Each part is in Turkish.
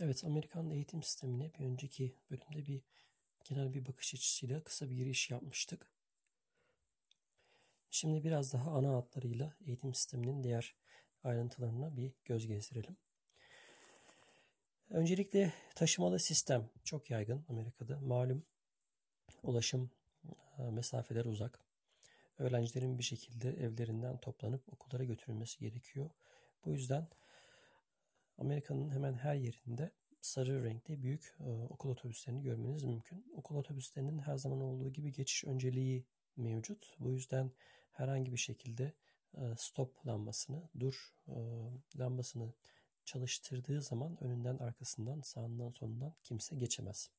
Evet, Amerikan eğitim sistemine bir önceki bölümde bir genel bir bakış açısıyla kısa bir giriş yapmıştık. Şimdi biraz daha ana hatlarıyla eğitim sisteminin diğer ayrıntılarına bir göz gezdirelim. Öncelikle taşımalı sistem çok yaygın Amerika'da. Malum ulaşım e, mesafeleri uzak. Öğrencilerin bir şekilde evlerinden toplanıp okullara götürülmesi gerekiyor. Bu yüzden Amerika'nın hemen her yerinde sarı renkli büyük e, okul otobüslerini görmeniz mümkün. Okul otobüslerinin her zaman olduğu gibi geçiş önceliği mevcut. Bu yüzden herhangi bir şekilde e, stop lambasını, dur e, lambasını çalıştırdığı zaman önünden, arkasından, sağından, solundan kimse geçemez.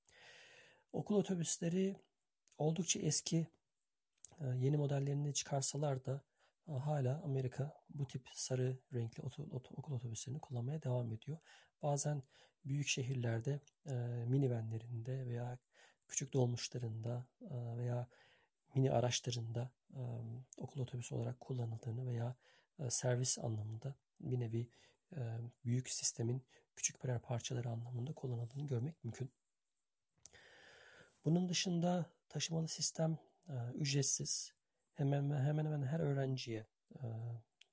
Okul otobüsleri oldukça eski, e, yeni modellerini çıkarsalar da hala Amerika bu tip sarı renkli okul otobüslerini kullanmaya devam ediyor. Bazen büyük şehirlerde e, minivanlerinde veya küçük dolmuşlarında e, veya mini araçlarında e, okul otobüsü olarak kullanıldığını veya servis anlamında bir nevi büyük sistemin küçük birer parçaları anlamında kullanıldığını görmek mümkün. Bunun dışında taşımalı sistem ücretsiz hemen hemen hemen her öğrenciye e,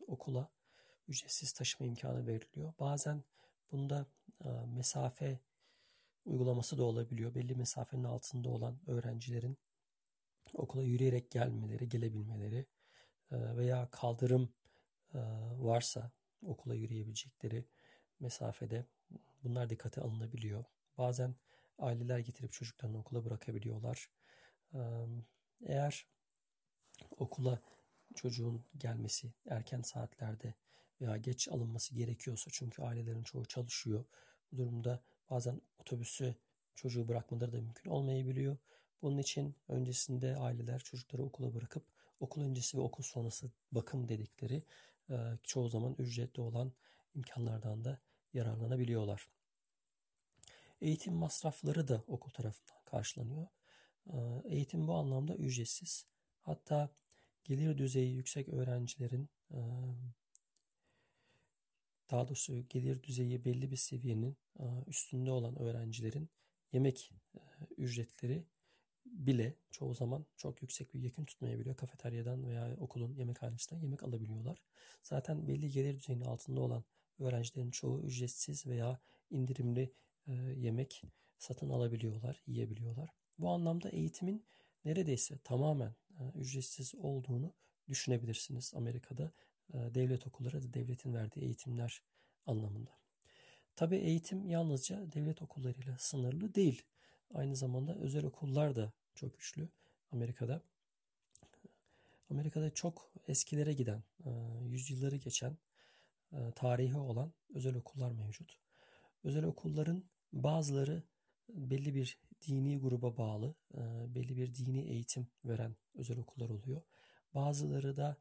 okula ücretsiz taşıma imkanı veriliyor. Bazen bunda e, mesafe uygulaması da olabiliyor. Belli mesafenin altında olan öğrencilerin okula yürüyerek gelmeleri, gelebilmeleri e, veya kaldırım e, varsa okula yürüyebilecekleri mesafede bunlar dikkate alınabiliyor. Bazen aileler getirip çocuklarını okula bırakabiliyorlar. Eğer okula çocuğun gelmesi erken saatlerde veya geç alınması gerekiyorsa çünkü ailelerin çoğu çalışıyor. Bu durumda bazen otobüsü çocuğu bırakmaları da mümkün olmayabiliyor. Bunun için öncesinde aileler çocukları okula bırakıp okul öncesi ve okul sonrası bakım dedikleri e, çoğu zaman ücretli olan imkanlardan da yararlanabiliyorlar. Eğitim masrafları da okul tarafından karşılanıyor. E, eğitim bu anlamda ücretsiz. Hatta gelir düzeyi yüksek öğrencilerin daha doğrusu gelir düzeyi belli bir seviyenin üstünde olan öğrencilerin yemek ücretleri bile çoğu zaman çok yüksek bir yakın tutmayabiliyor. Kafeteryadan veya okulun yemekhanesinden yemek alabiliyorlar. Zaten belli gelir düzeyinin altında olan öğrencilerin çoğu ücretsiz veya indirimli yemek satın alabiliyorlar, yiyebiliyorlar. Bu anlamda eğitimin neredeyse tamamen ücretsiz olduğunu düşünebilirsiniz Amerika'da e, devlet okulları da devletin verdiği eğitimler anlamında. Tabii eğitim yalnızca devlet okullarıyla sınırlı değil. Aynı zamanda özel okullar da çok güçlü Amerika'da. Amerika'da çok eskilere giden, e, yüzyılları geçen, e, tarihi olan özel okullar mevcut. Özel okulların bazıları belli bir dini gruba bağlı, e, belli bir dini eğitim veren özel okullar oluyor. Bazıları da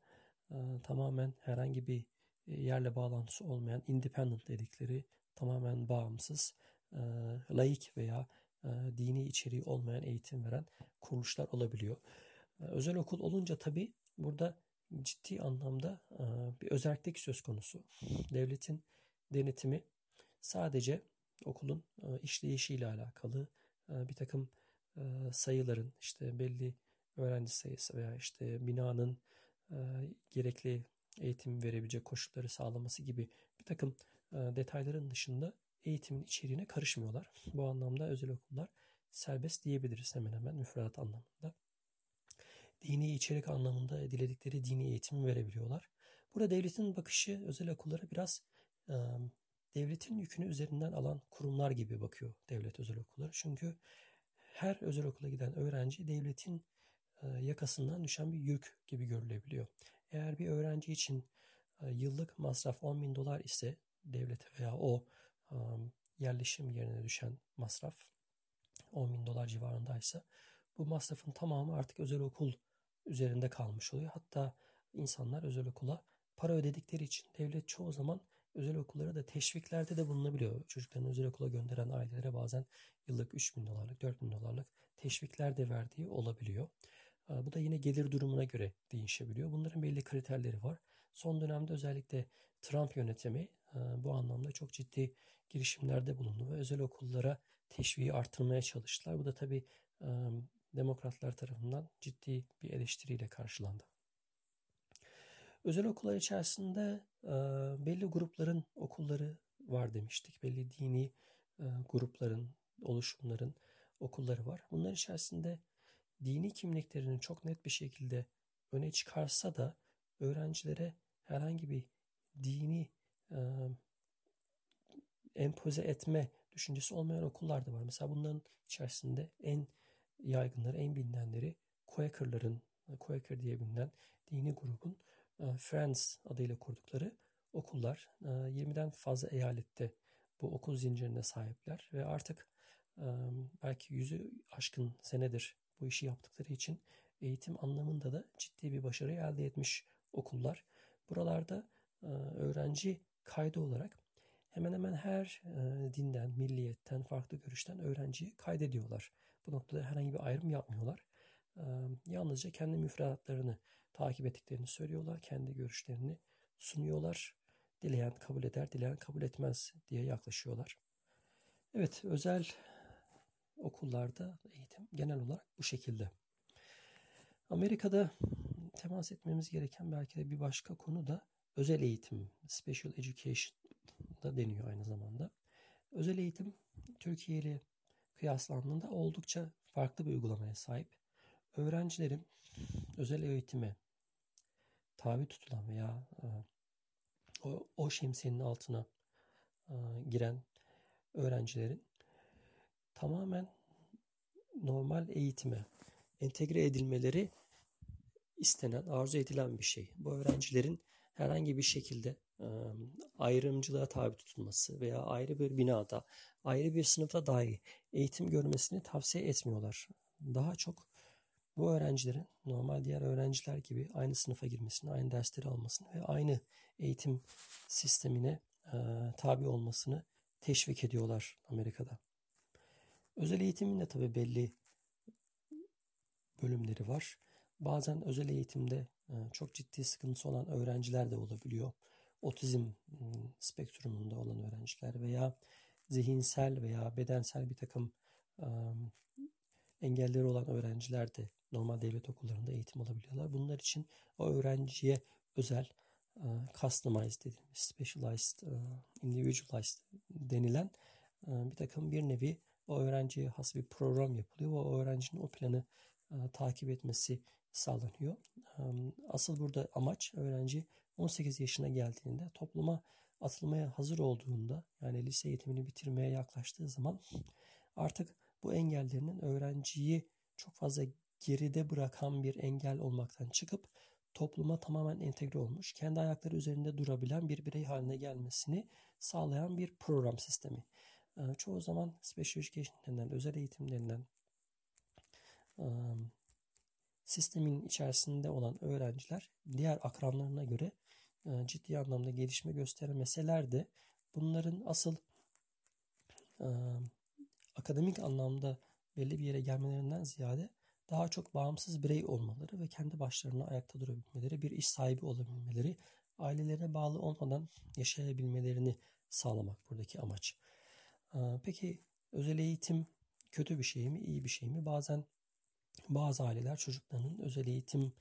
tamamen herhangi bir yerle bağlantısı olmayan independent dedikleri tamamen bağımsız, laik veya e, dini içeriği olmayan eğitim veren kuruluşlar olabiliyor. E, özel okul olunca tabii burada ciddi anlamda e, bir özellik söz konusu. Devletin denetimi sadece okulun işleyişiyle alakalı bir takım sayıların işte belli öğrenci sayısı veya işte binanın gerekli eğitim verebilecek koşulları sağlaması gibi bir takım detayların dışında eğitimin içeriğine karışmıyorlar. Bu anlamda özel okullar serbest diyebiliriz hemen hemen müfredat anlamında. Dini içerik anlamında diledikleri dini eğitimi verebiliyorlar. Burada devletin bakışı özel okullara biraz devletin yükünü üzerinden alan kurumlar gibi bakıyor devlet özel okulları. Çünkü her özel okula giden öğrenci devletin e, yakasından düşen bir yük gibi görülebiliyor. Eğer bir öğrenci için e, yıllık masraf 10 bin dolar ise devlete veya o yerleşim yerine düşen masraf 10 bin dolar civarındaysa bu masrafın tamamı artık özel okul üzerinde kalmış oluyor. Hatta insanlar özel okula para ödedikleri için devlet çoğu zaman özel okullara da teşviklerde de bulunabiliyor. Çocuklarını özel okula gönderen ailelere bazen yıllık 3 bin dolarlık, 4 bin dolarlık teşvikler de verdiği olabiliyor. Bu da yine gelir durumuna göre değişebiliyor. Bunların belli kriterleri var. Son dönemde özellikle Trump yönetimi bu anlamda çok ciddi girişimlerde bulundu ve özel okullara teşviği artırmaya çalıştılar. Bu da tabii demokratlar tarafından ciddi bir eleştiriyle karşılandı. Özel okullar içerisinde belli grupların okulları var demiştik. Belli dini grupların, oluşumların okulları var. Bunlar içerisinde dini kimliklerini çok net bir şekilde öne çıkarsa da öğrencilere herhangi bir dini e, empoze etme düşüncesi olmayan okullar da var. Mesela bunların içerisinde en yaygınları, en bilinenleri Quaker'ların, Quaker diye bilinen dini grubun Friends adıyla kurdukları okullar. E, 20'den fazla eyalette bu okul zincirine sahipler ve artık e, belki yüzü aşkın senedir bu işi yaptıkları için eğitim anlamında da ciddi bir başarı elde etmiş okullar. Buralarda e, öğrenci kaydı olarak hemen hemen her e, dinden, milliyetten, farklı görüşten öğrenciyi kaydediyorlar. Bu noktada herhangi bir ayrım yapmıyorlar. Yalnızca kendi müfredatlarını takip ettiklerini söylüyorlar. Kendi görüşlerini sunuyorlar. Dileyen kabul eder, dileyen kabul etmez diye yaklaşıyorlar. Evet, özel okullarda eğitim genel olarak bu şekilde. Amerika'da temas etmemiz gereken belki de bir başka konu da özel eğitim, special education da deniyor aynı zamanda. Özel eğitim Türkiye ile kıyaslandığında oldukça farklı bir uygulamaya sahip. Öğrencilerin özel eğitime tabi tutulan veya e, o, o şemsiyenin altına e, giren öğrencilerin tamamen normal eğitime entegre edilmeleri istenen, arzu edilen bir şey. Bu öğrencilerin herhangi bir şekilde e, ayrımcılığa tabi tutulması veya ayrı bir binada, ayrı bir sınıfta dahi eğitim görmesini tavsiye etmiyorlar. Daha çok bu öğrencilerin normal diğer öğrenciler gibi aynı sınıfa girmesini, aynı dersleri almasını ve aynı eğitim sistemine e, tabi olmasını teşvik ediyorlar Amerika'da. Özel eğitimin de tabii belli bölümleri var. Bazen özel eğitimde e, çok ciddi sıkıntısı olan öğrenciler de olabiliyor. Otizm spektrumunda olan öğrenciler veya zihinsel veya bedensel bir takım engelleri olan öğrenciler de normal devlet okullarında eğitim alabiliyorlar. Bunlar için o öğrenciye özel customized dediğimiz, specialized, individualized denilen bir takım bir nevi o öğrenciye has bir program yapılıyor. O öğrencinin o planı takip etmesi sağlanıyor. Asıl burada amaç öğrenci 18 yaşına geldiğinde topluma atılmaya hazır olduğunda yani lise eğitimini bitirmeye yaklaştığı zaman artık bu engellerinin öğrenciyi çok fazla geride bırakan bir engel olmaktan çıkıp topluma tamamen entegre olmuş, kendi ayakları üzerinde durabilen bir birey haline gelmesini sağlayan bir program sistemi. Çoğu zaman special education özel eğitim denilen sistemin içerisinde olan öğrenciler diğer akranlarına göre ciddi anlamda gelişme gösteremeseler de bunların asıl akademik anlamda belli bir yere gelmelerinden ziyade daha çok bağımsız birey olmaları ve kendi başlarına ayakta durabilmeleri, bir iş sahibi olabilmeleri, ailelerine bağlı olmadan yaşayabilmelerini sağlamak buradaki amaç. Peki özel eğitim kötü bir şey mi, iyi bir şey mi? Bazen bazı aileler çocuklarının özel eğitim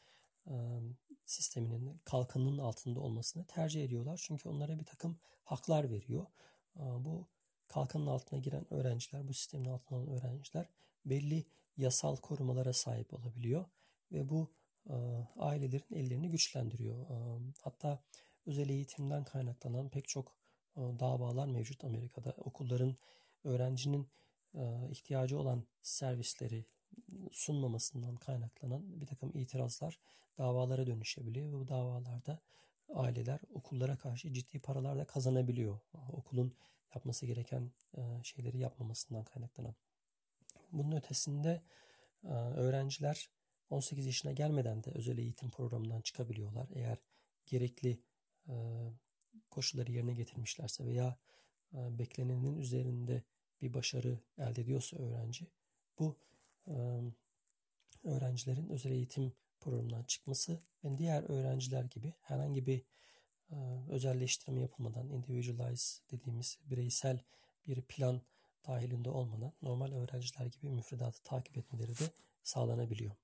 sisteminin kalkanının altında olmasını tercih ediyorlar. Çünkü onlara bir takım haklar veriyor. Bu kalkanın altına giren öğrenciler, bu sistemin altına alan öğrenciler belli yasal korumalara sahip olabiliyor. Ve bu ailelerin ellerini güçlendiriyor. Hatta özel eğitimden kaynaklanan pek çok davalar mevcut Amerika'da. Okulların öğrencinin ihtiyacı olan servisleri sunmamasından kaynaklanan bir takım itirazlar davalara dönüşebiliyor ve bu davalarda aileler okullara karşı ciddi paralar da kazanabiliyor. Okulun yapması gereken şeyleri yapmamasından kaynaklanan. Bunun ötesinde öğrenciler 18 yaşına gelmeden de özel eğitim programından çıkabiliyorlar. Eğer gerekli koşulları yerine getirmişlerse veya beklenenin üzerinde bir başarı elde ediyorsa öğrenci bu öğrencilerin özel eğitim programından çıkması ve diğer öğrenciler gibi herhangi bir e, özelleştirme yapılmadan, individualize dediğimiz bireysel bir plan dahilinde olmadan normal öğrenciler gibi müfredatı takip etmeleri de sağlanabiliyor.